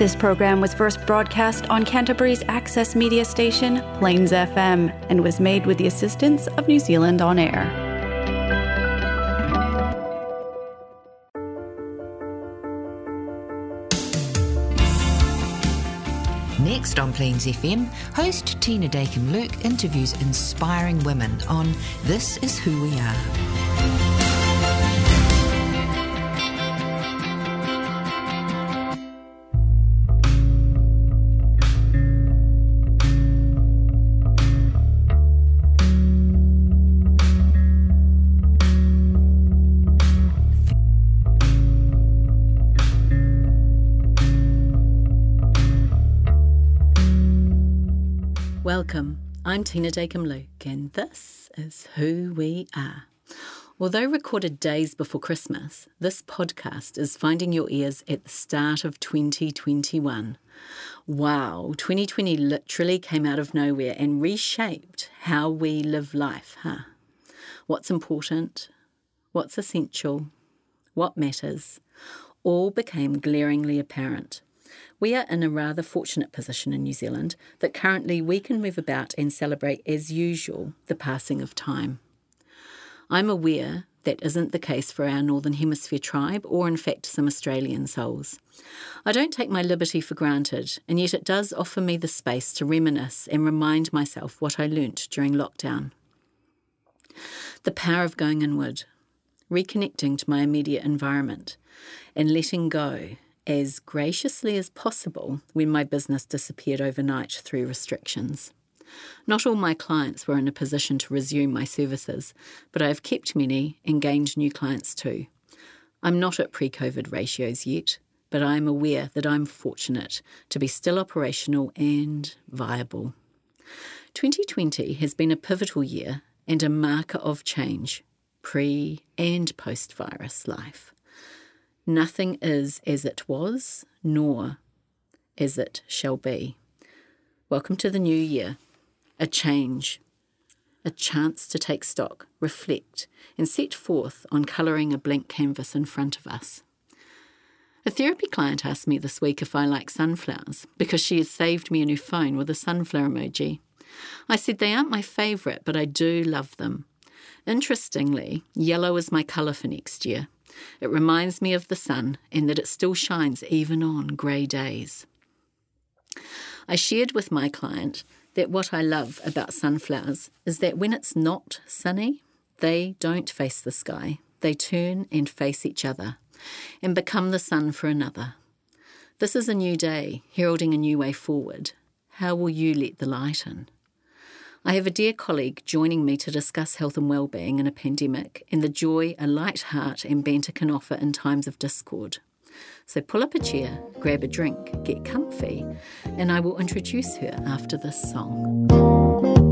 This program was first broadcast on Canterbury's access media station, Plains FM, and was made with the assistance of New Zealand On Air. Next on Plains FM, host Tina Dakin Luke interviews inspiring women on This Is Who We Are. Welcome. I'm Tina Dakin Luke, and this is Who We Are. Although recorded days before Christmas, this podcast is finding your ears at the start of 2021. Wow, 2020 literally came out of nowhere and reshaped how we live life, huh? What's important? What's essential? What matters? All became glaringly apparent. We are in a rather fortunate position in New Zealand that currently we can move about and celebrate as usual the passing of time. I'm aware that isn't the case for our Northern Hemisphere tribe or, in fact, some Australian souls. I don't take my liberty for granted, and yet it does offer me the space to reminisce and remind myself what I learnt during lockdown. The power of going inward, reconnecting to my immediate environment, and letting go as graciously as possible when my business disappeared overnight through restrictions. Not all my clients were in a position to resume my services, but I have kept many and gained new clients too. I'm not at pre COVID ratios yet, but I am aware that I'm fortunate to be still operational and viable. 2020 has been a pivotal year and a marker of change, pre and post virus life. Nothing is as it was, nor as it shall be. Welcome to the new year, a change, a chance to take stock, reflect, and set forth on colouring a blank canvas in front of us. A therapy client asked me this week if I like sunflowers because she has saved me a new phone with a sunflower emoji. I said they aren't my favourite, but I do love them. Interestingly, yellow is my colour for next year. It reminds me of the sun in that it still shines even on grey days. I shared with my client that what I love about sunflowers is that when it's not sunny, they don't face the sky. They turn and face each other and become the sun for another. This is a new day, heralding a new way forward. How will you let the light in? I have a dear colleague joining me to discuss health and well-being in a pandemic and the joy a light heart and banter can offer in times of discord. So pull up a chair, grab a drink, get comfy, and I will introduce her after this song.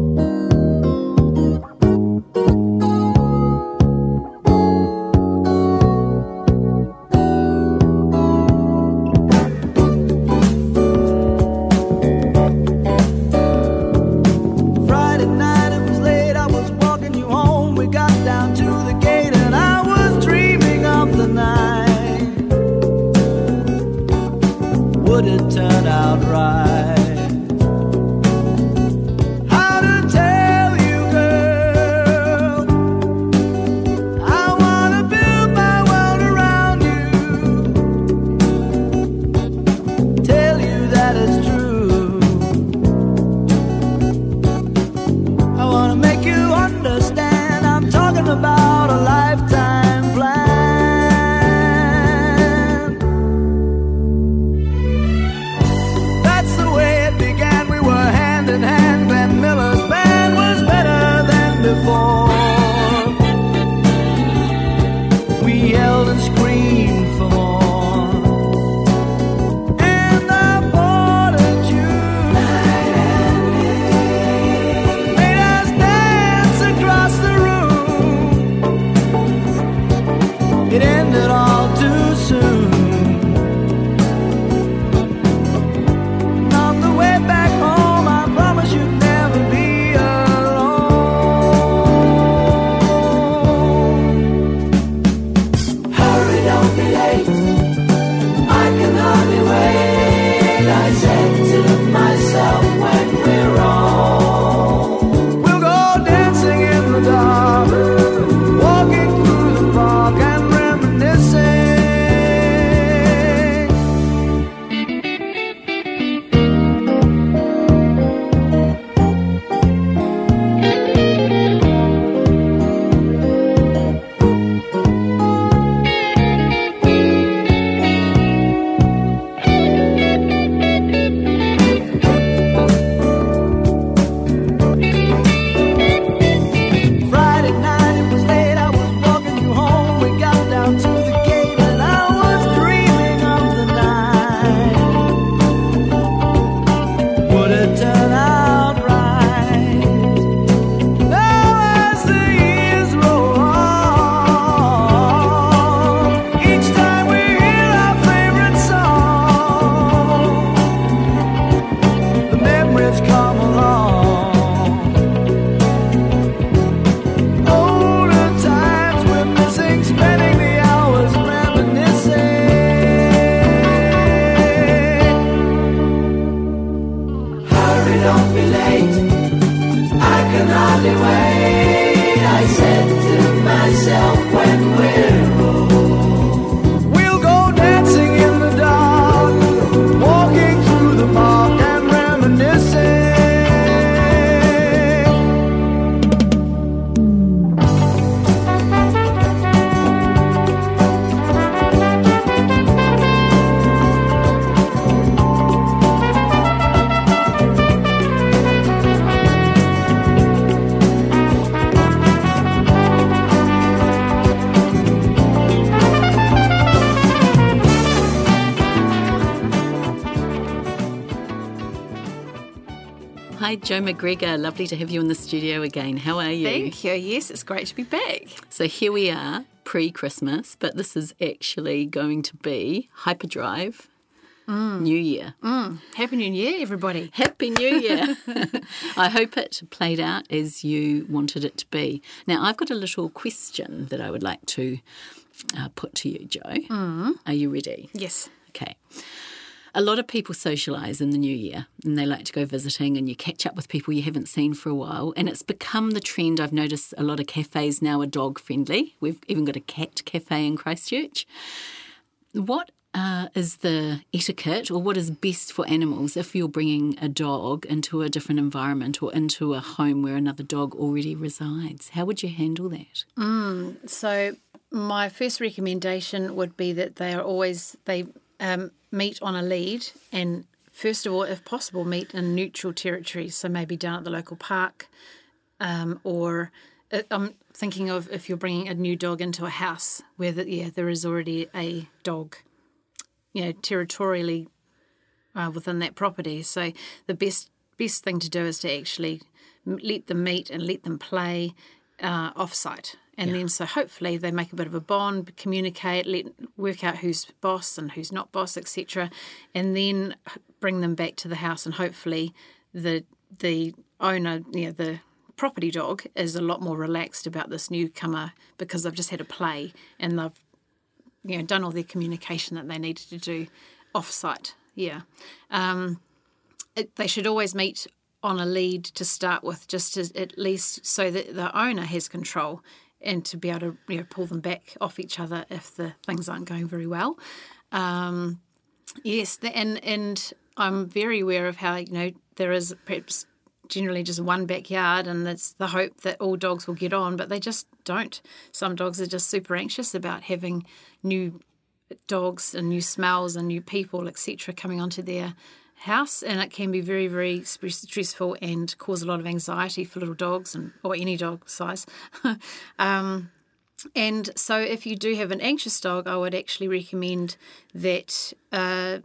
Hi, Joe McGregor. Lovely to have you in the studio again. How are you? Thank you. Yes, it's great to be back. So here we are, pre Christmas, but this is actually going to be Hyperdrive mm. New Year. Mm. Happy New Year, everybody. Happy New Year. I hope it played out as you wanted it to be. Now, I've got a little question that I would like to uh, put to you, Joe. Mm. Are you ready? Yes. Okay. A lot of people socialise in the new year and they like to go visiting and you catch up with people you haven't seen for a while. And it's become the trend. I've noticed a lot of cafes now are dog friendly. We've even got a cat cafe in Christchurch. What uh, is the etiquette or what is best for animals if you're bringing a dog into a different environment or into a home where another dog already resides? How would you handle that? So, my first recommendation would be that they are always they um, meet on a lead, and first of all, if possible, meet in neutral territory. So maybe down at the local park, um, or uh, I'm thinking of if you're bringing a new dog into a house where the, yeah there is already a dog, you know, territorially uh, within that property. So the best best thing to do is to actually let them meet and let them play uh, off And then, so hopefully, they make a bit of a bond, communicate, let work out who's boss and who's not boss, etc. And then bring them back to the house, and hopefully, the the owner, you know, the property dog, is a lot more relaxed about this newcomer because they've just had a play and they've you know done all their communication that they needed to do off site. Yeah. Um, it, they should always meet on a lead to start with, just to, at least so that the owner has control and to be able to you know, pull them back off each other if the things aren't going very well. Um, yes, the, and and I'm very aware of how you know there is perhaps generally just one backyard, and it's the hope that all dogs will get on, but they just don't. Some dogs are just super anxious about having new dogs and new smells and new people, etc., coming onto their house, and it can be very, very stressful and cause a lot of anxiety for little dogs and or any dog size. um, and so, if you do have an anxious dog, I would actually recommend that uh,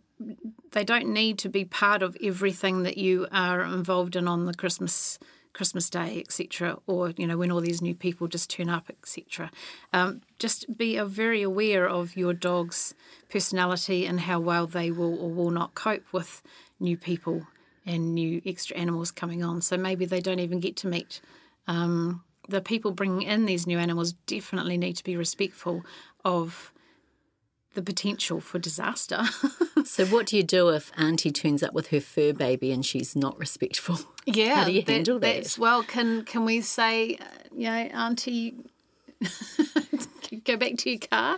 they don't need to be part of everything that you are involved in on the Christmas Christmas Day, etc., or you know when all these new people just turn up, etc. Um, just be very aware of your dog's personality and how well they will or will not cope with new people and new extra animals coming on. So maybe they don't even get to meet. Um, the people bringing in these new animals definitely need to be respectful of the potential for disaster. So, what do you do if Auntie turns up with her fur baby and she's not respectful? Yeah, How do you handle that? That's, well, can can we say, uh, you know, Auntie, go back to your car?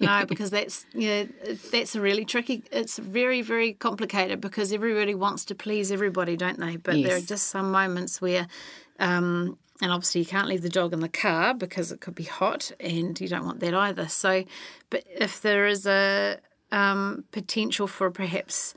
No, because that's yeah, that's a really tricky. It's very very complicated because everybody wants to please everybody, don't they? But there are just some moments where. Um, and obviously, you can't leave the dog in the car because it could be hot, and you don't want that either. So, but if there is a um, potential for perhaps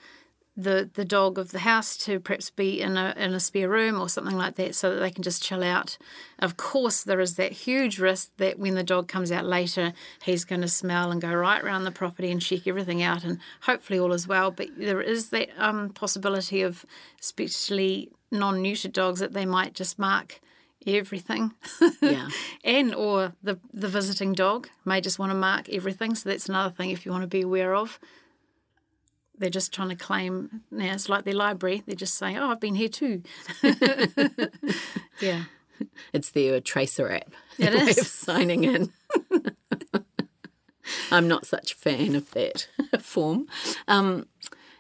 the the dog of the house to perhaps be in a in a spare room or something like that so that they can just chill out. Of course there is that huge risk that when the dog comes out later he's going to smell and go right around the property and check everything out and hopefully all is well but there is that um, possibility of especially non-neutered dogs that they might just mark everything Yeah. and or the the visiting dog may just want to mark everything so that's another thing if you want to be aware of they're just trying to claim now it's like their library they're just saying oh i've been here too yeah It's their tracer app. It way is. of signing in. I'm not such a fan of that form. Um,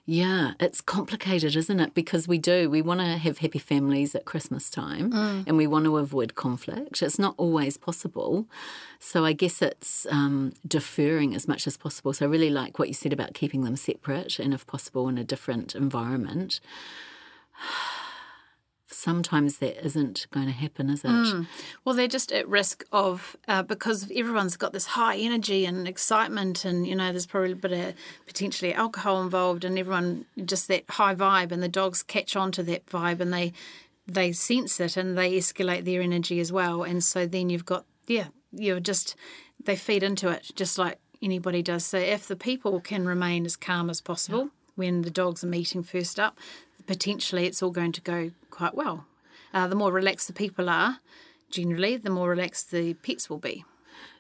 yeah, it's complicated, isn't it? Because we do, we want to have happy families at Christmas time and we want to avoid conflict. It's not always possible. So I guess it's um, deferring as much as possible. So I really like what you said about keeping them separate and, if possible, in a different environment. Sometimes that isn't going to happen, is it? well they're just at risk of uh, because everyone's got this high energy and excitement and you know there's probably a bit of potentially alcohol involved and everyone just that high vibe and the dogs catch on to that vibe and they they sense it and they escalate their energy as well. And so then you've got yeah you're just they feed into it just like anybody does. So if the people can remain as calm as possible when the dogs are meeting first up potentially it's all going to go quite well. Uh, the more relaxed the people are, generally, the more relaxed the pets will be.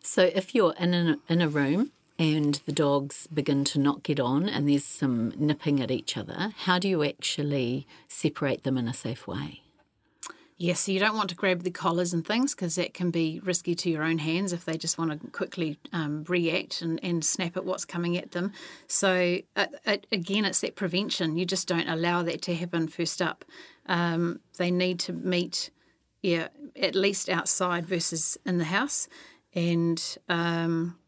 So if you're in a, in a room and the dogs begin to not get on and there's some nipping at each other, how do you actually separate them in a safe way? Yes, so you don't want to grab the collars and things because that can be risky to your own hands if they just want to quickly um, react and, and snap at what's coming at them. So, uh, it, again, it's that prevention. You just don't allow that to happen first up. Um, they need to meet, yeah, at least outside versus in the house. And um,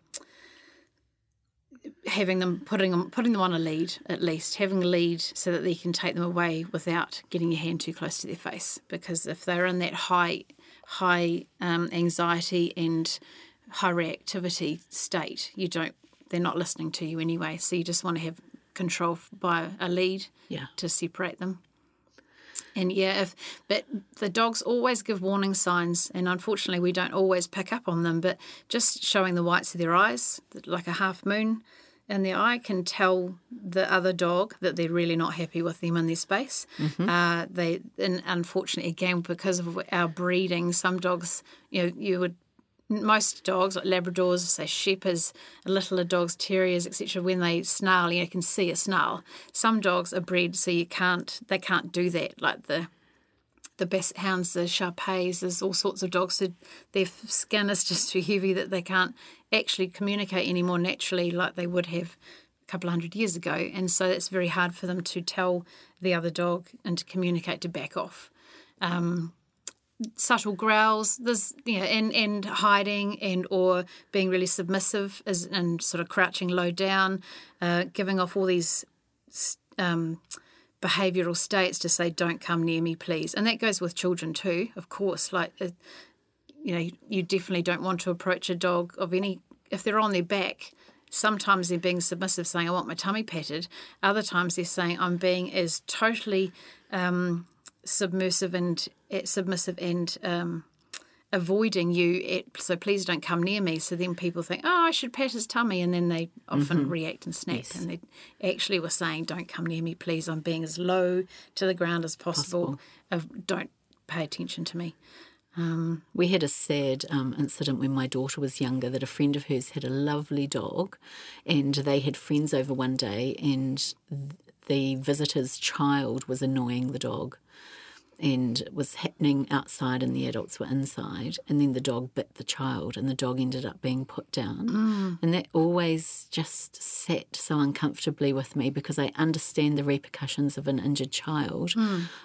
having them putting them putting them on a lead at least having a lead so that they can take them away without getting your hand too close to their face because if they're in that high high um, anxiety and high reactivity state you don't they're not listening to you anyway so you just want to have control by a lead Yeah. to separate them and yeah, if but the dogs always give warning signs, and unfortunately, we don't always pick up on them. But just showing the whites of their eyes, like a half moon in their eye, can tell the other dog that they're really not happy with them in their space. Uh, they, and unfortunately, again, because of our breeding, some dogs, you know, you would most dogs, like Labradors, say Shepherds, littler dogs, Terriers, etc., when they snarl, you can see a snarl. Some dogs are bred so you can't, they can't do that. Like the the Basset Hounds, the Shar-Peis, there's all sorts of dogs that their skin is just too heavy that they can't actually communicate any more naturally like they would have a couple of hundred years ago. And so it's very hard for them to tell the other dog and to communicate to back off. Subtle growls there's you know and and hiding and or being really submissive is and sort of crouching low down uh, giving off all these um, behavioral states to say don't come near me please. And that goes with children too of course. Like uh, you know you definitely don't want to approach a dog of any if they're on their back sometimes they're being submissive saying i want my tummy patted. Other times they're saying i'm being as totally um, submersive and uh, submissive and um, avoiding you it, so please don't come near me. So then people think oh i should pat his tummy and then they often react and snap. And they actually were saying don't come near me please. I'm being as low to the ground as possible, Of, don't pay attention to me We had a sad um, incident when my daughter was younger that a friend of hers had a lovely dog, and they had friends over one day, and the visitor's child was annoying the dog. And it was happening outside, and the adults were inside. And then the dog bit the child, and the dog ended up being put down. And that always just sat so uncomfortably with me because I understand the repercussions of an injured child.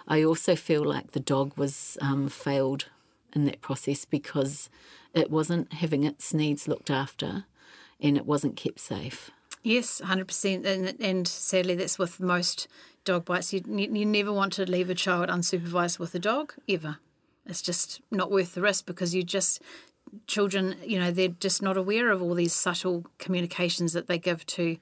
I also feel like the dog was um, failed in that process because it wasn't having its needs looked after and it wasn't kept safe. Yes, hundred percent, and and sadly that's with most dog bites. You you never want to leave a child unsupervised with a dog ever. It's just not worth the risk because you just children, you know, they're just not aware of all these subtle communications that they give to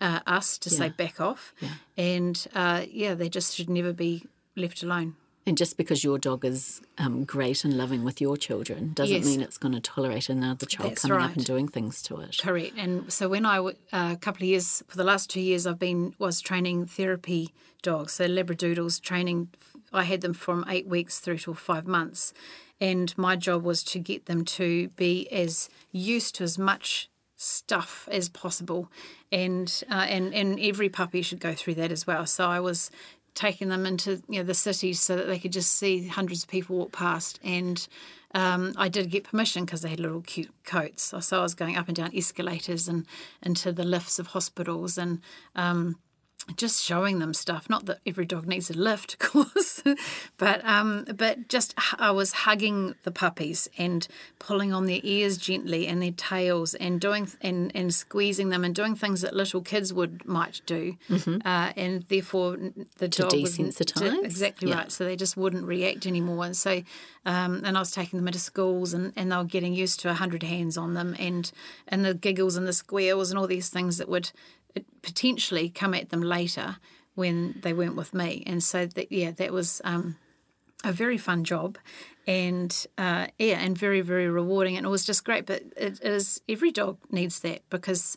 uh, us to say back off, and uh, yeah, they just should never be left alone. And just because your dog is um, great and loving with your children doesn't Yes. mean it's going to tolerate another child That's coming up and doing things to it. Correct. And so when I uh, a couple of years for the last two years I've been was training therapy dogs, so labradoodles training. I had them from eight weeks through to five months, and my job was to get them to be as used to as much stuff as possible, and uh, and and every puppy should go through that as well. So I was taking them into you know the city so that they could just see hundreds of people walk past and um, I did get permission because they had little cute coats. So I was going up and down escalators and into the lifts of hospitals and um, just showing them stuff. Not that every dog needs a lift, of course, but um, but just I was hugging the puppies and pulling on their ears gently and their tails and doing and and squeezing them and doing things that little kids would might do, uh, and therefore the To dog was desensitise? exactly Yeah. right. So they just wouldn't react anymore. And so, um, and I was taking them into schools, and, and they were getting used to a hundred hands on them, and and the giggles and the squeals and all these things that would potentially come at them later when they weren't with me. And so that yeah, that was. Um, a very fun job and uh, yeah and very very rewarding and it was just great but it is every dog needs that because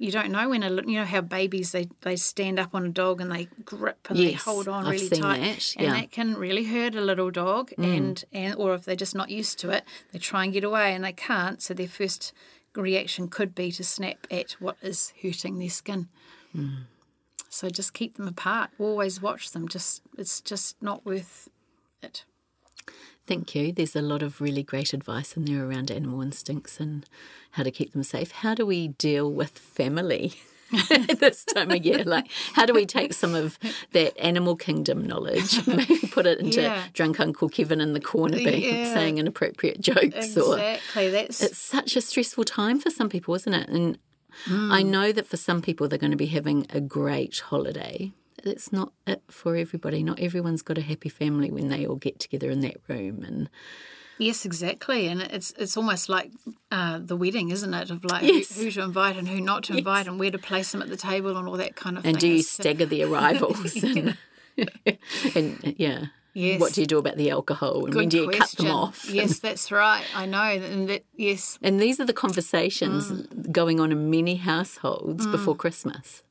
you don't know when a you know how babies they, they stand up on a dog and they grip and they hold on I've really tight, that, and yeah. that can really hurt a little dog. Mm. And and or if they're just not used to it, they try and get away and they can't. So their first reaction could be to snap at what is hurting their skin. Mm. So just keep them apart. Always watch them. Just it's just not worth it. Thank you. There's a lot of really great advice in there around animal instincts and how to keep them safe. How do we deal with family this time of year? Like, how do we take some of that animal kingdom knowledge, and maybe put it into Yeah. drunk Uncle Kevin in the corner being Yeah. saying inappropriate jokes or Exactly. That's it's such a stressful time for some people, isn't it? And hmm. I know that for some people, they're going to be having a great holiday. It's not it for everybody. Not everyone's got a happy family when they all get together in that room. And Yes, exactly, and it's it's almost like uh, the wedding, isn't it? Of like Yes. who, who to invite and who not to invite, and where to place them at the table, and all that kind of and thing. do you stagger the arrivals? and, and yeah, Yes. what do you do about the alcohol? And when do you cut them off? Yes, that's right. I know, and that yes, And these are the conversations Mm. going on in many households before Christmas.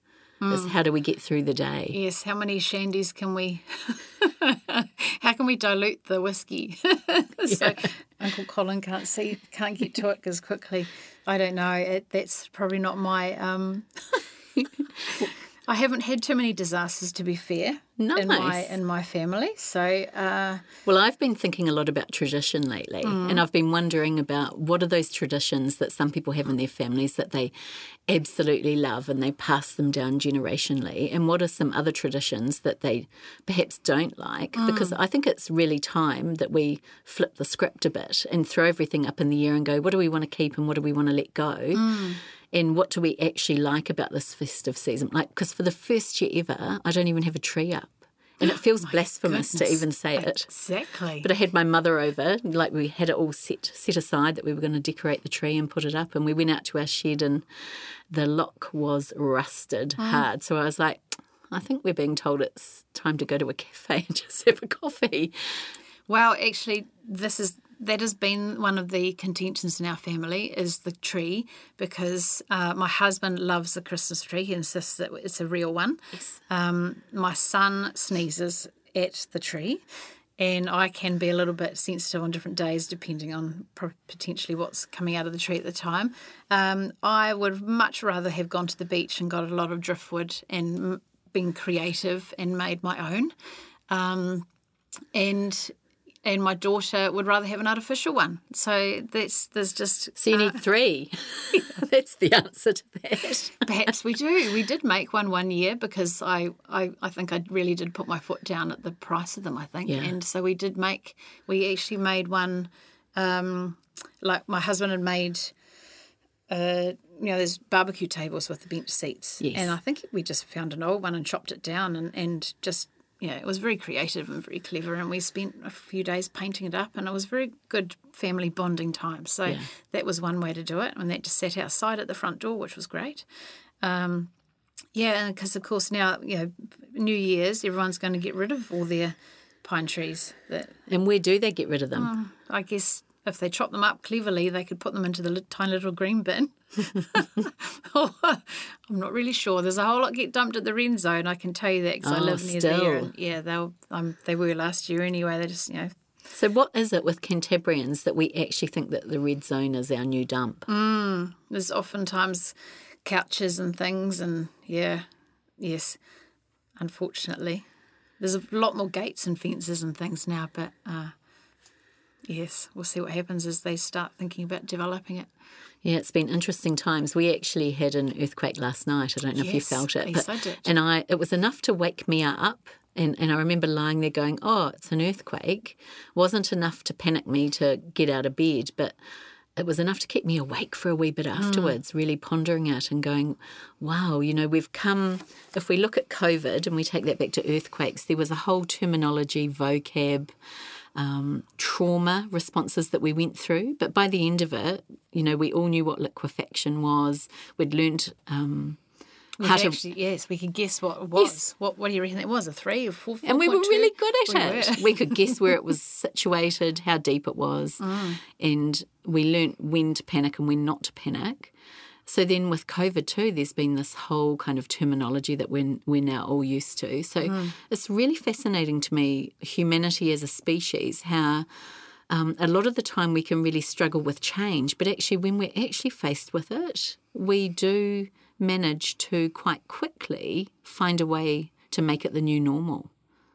Is Mm. how do we get through the day? yes. How many shandies can we? how can we dilute the whiskey? so Uncle Colin can't see, can't get to it as quickly. I don't know. It, that's probably not my. Um, I haven't had too many disasters, to be fair, in my in my family. So. Uh, Well, I've been thinking a lot about tradition lately, Mm. and I've been wondering about what are those traditions that some people have in their families that they absolutely love and they pass them down generationally, and what are some other traditions that they perhaps don't like? Mm. Because I think it's really time that we flip the script a bit and throw everything up in the air and go, what do we want to keep and what do we want to let go? Mm. And what do we actually like about this festive season? Like, because for the first year ever, I don't even have a tree up. And it feels blasphemous to even say it. Exactly. But I had my mother over, like we had it all set set aside that we were going to decorate the tree and put it up, and we went out to our shed and the lock was rusted oh. hard. So I was like, I think we're being told it's time to go to a cafe and just have a coffee. Well, actually, this is that has been one of the contentions in our family is the tree because uh, my husband loves the Christmas tree. He insists that it's a real one. Yes. Um, my son sneezes at the tree, and I can be a little bit sensitive on different days depending on pro- potentially what's coming out of the tree at the time. Um, I would much rather have gone to the beach and got a lot of driftwood and m- been creative and made my own. Um, and and my daughter would rather have an artificial one. So that's there's just So you need three. That's the answer to that. perhaps we do. We did make one one year because I, I I think I really did put my foot down at the price of them. I think, Yeah. and so we did make. We actually made one. Um, like my husband had made. Uh, you know, there's barbecue tables with the bench seats, Yes. and I think we just found an old one and chopped it down, and and just yeah, it was very creative and very clever, and we spent a few days painting it up, and it was very good family bonding time. So Yeah. that was one way to do it, and that just sat outside at the front door, which was great. Um, yeah, because of course now you know New Year's, everyone's going to get rid of all their pine trees. That And where do they get rid of them? I guess if they chop them up cleverly, they could put them into the tiny little green bin. Oh, I'm not really sure. There's a whole lot get dumped at the red zone. I can tell you that because I Oh, live near still. there. And yeah, they were, um, they were last year anyway. They just you know So what is it with Cantabrians that we actually think that the red zone is our new dump? there's oftentimes couches and things, and yeah, yes, unfortunately, there's a lot more gates and fences and things now. But uh, yes, we'll see what happens as they start thinking about developing it. Yeah, it's been interesting times. We actually had an earthquake last night. I don't know if you felt it. yes, I did. And I it was enough to wake me up. And, and I remember lying there going, oh, it's an earthquake. Wasn't enough to panic me to get out of bed, but it was enough to keep me awake for a wee bit Hmm. afterwards, really pondering it and going, wow, you know, we've come, if we look at COVID and we take that back to earthquakes, there was a whole terminology, vocab, um, trauma responses that we went through. But by the end of it, you know, we all knew what liquefaction was. We'd learnt um, how to. actually, yes, we could guess what it was. Yes. What What do you reckon it was? A three or four? and we were 4.2? really good at We it. were. We could guess where it was situated, how deep it was, Mm. and we learnt when to panic and when not to panic. So then with COVID too, there's been this whole kind of terminology that we're, we're now all used to. So it's really fascinating to me, humanity as a species, how um, a lot of the time we can really struggle with change, but actually when we're actually faced with it, we do manage to quite quickly find a way to make it the new normal.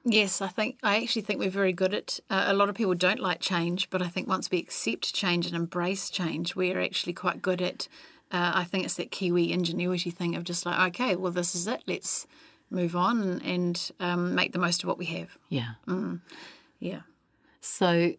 Yes, I think I actually think we're very good at. Uh, a lot of people don't like change, but I think once we accept change and embrace change, we're actually quite good at. Uh, I think it's that Kiwi ingenuity thing of just like, okay, well, this is it. Let's move on and, um, make the most of what we have. Yeah. Yeah. So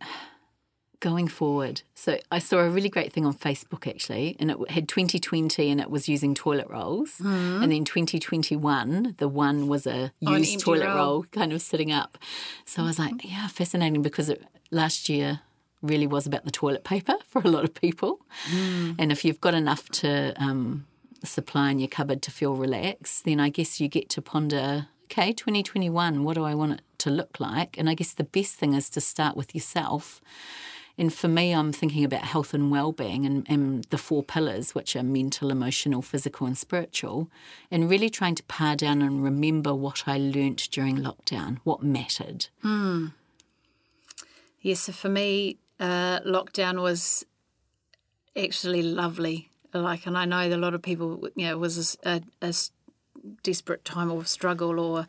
going forward, so I saw a really great thing on Facebook actually, and it had 2020 and it was using toilet rolls. And then 2021, the one was a used empty toilet roll. roll kind of sitting up. So I was like, yeah, fascinating because it, last year really was about the toilet paper for a lot of people. And if you've got enough to um, supply in your cupboard to feel relaxed, then I guess you get to ponder okay, 2021, what do I want it to look like? And I guess the best thing is to start with yourself. And for me, I'm thinking about health and well-being and, and the four pillars, which are mental, emotional, physical, and spiritual, and really trying to pare down and remember what I learnt during lockdown, what mattered. Yes, so for me, uh, lockdown was actually lovely. Like, and I know a lot of people, you know, it was a desperate time of struggle or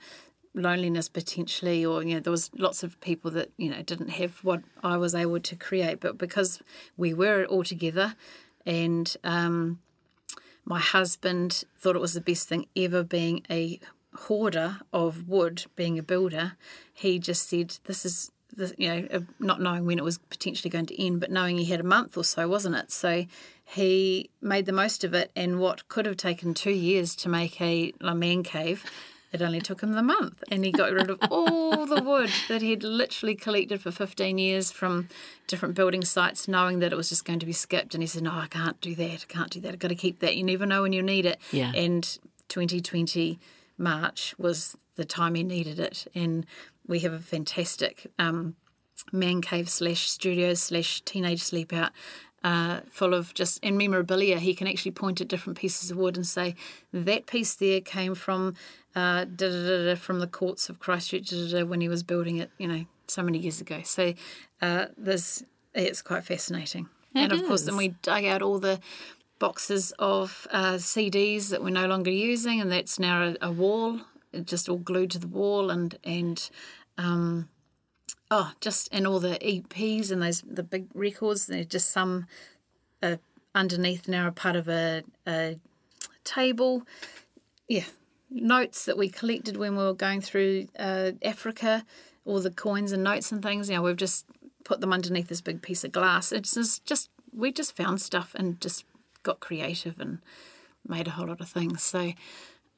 loneliness potentially, or you know, there was lots of people that you know didn't have what I was able to create, but because we were all together, and um, my husband thought it was the best thing ever being a hoarder of wood, being a builder. He just said, This is, the, you know, not knowing when it was potentially going to end, but knowing he had a month or so, wasn't it? So he made the most of it. And what could have taken two years to make a, a man cave, it only took him the month. And he got rid of all the wood that he'd literally collected for 15 years from different building sites, knowing that it was just going to be skipped. And he said, No, I can't do that. I can't do that. I've got to keep that. You never know when you need it. Yeah. And 2020 March was the time he needed it. And we have a fantastic um, man cave slash studio slash teenage sleep out uh, full of just and memorabilia. He can actually point at different pieces of wood and say that piece there came from uh, da, da, da, from the courts of Christchurch da, da, da, when he was building it, you know, so many years ago. So uh, this it's quite fascinating. and of course, then we dug out all the boxes of uh, CDs that we're no longer using, and that's now a, a wall, just all glued to the wall, and and um, oh, just and all the EPs and those the big records. They're just some uh, underneath now are part of a, a table. Yeah, notes that we collected when we were going through uh, Africa, all the coins and notes and things. You know, we've just put them underneath this big piece of glass. It's just, just we just found stuff and just got creative and made a whole lot of things. So,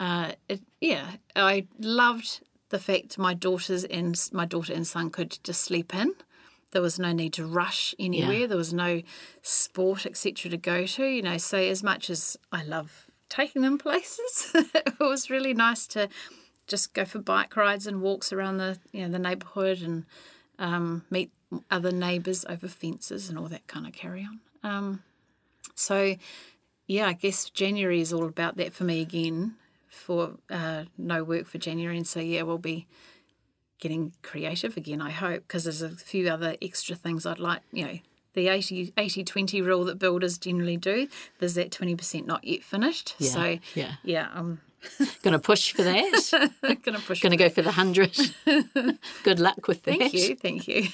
uh, it, yeah, I loved the fact my daughters and my daughter and son could just sleep in. There was no need to rush anywhere. Yeah. There was no sport, etc., to go to. You know, so as much as I love taking them places, it was really nice to just go for bike rides and walks around the you know the neighbourhood and um, meet other neighbours over fences and all that kind of carry on. Um, so, yeah, I guess January is all about that for me again. For uh, no work for January, and so yeah, we'll be getting creative again. I hope because there's a few other extra things I'd like. You know, the 80 80 20 rule that builders generally do. There's that twenty percent not yet finished. Yeah, so yeah. yeah, I'm Going to push for that. gonna push. Going to go for the 100. Good luck with that. Thank you, thank you.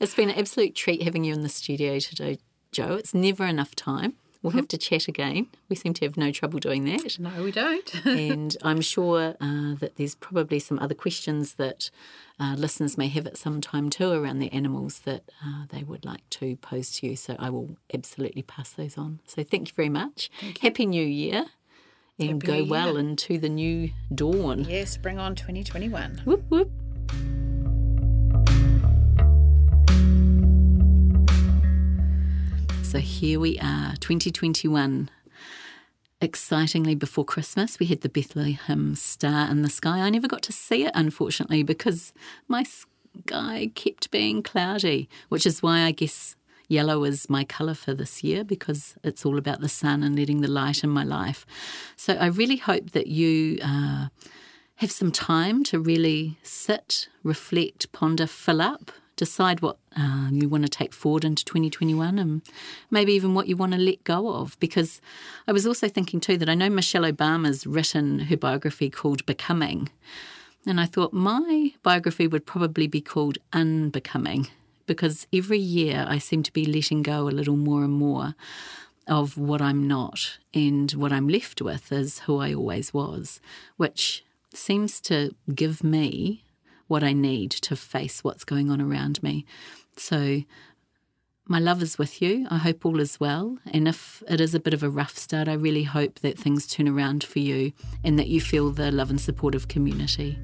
It's been an absolute treat having you in the studio today, Joe. It's never enough time. We'll have to chat again. We seem to have no trouble doing that. no, we don't. and I'm sure uh, that there's probably some other questions that uh, listeners may have at some time too around the animals that uh, they would like to pose to you. So I will absolutely pass those on. So thank you very much. Happy New Year and Happy go New well into the new dawn. yes, bring on 2021. Whoop, whoop. So here we are, 2021. Excitingly before Christmas, we had the Bethlehem star in the sky. I never got to see it, unfortunately, because my sky kept being cloudy, which is why I guess yellow is my colour for this year because it's all about the sun and letting the light in my life. So I really hope that you uh, have some time to really sit, reflect, ponder, fill up, decide what um, you want to take forward into 2021 and maybe even what you want to let go of. Because I was also thinking too that I know Michelle Obama's written her biography called Becoming. And I thought my biography would probably be called Unbecoming because every year I seem to be letting go a little more and more of what I'm not, and what I'm left with is who I always was, which seems to give me what I need to face what's going on around me. So, my love is with you. I hope all is well. And if it is a bit of a rough start, I really hope that things turn around for you and that you feel the love and support of community.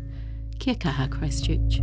Kia kaha, Christchurch.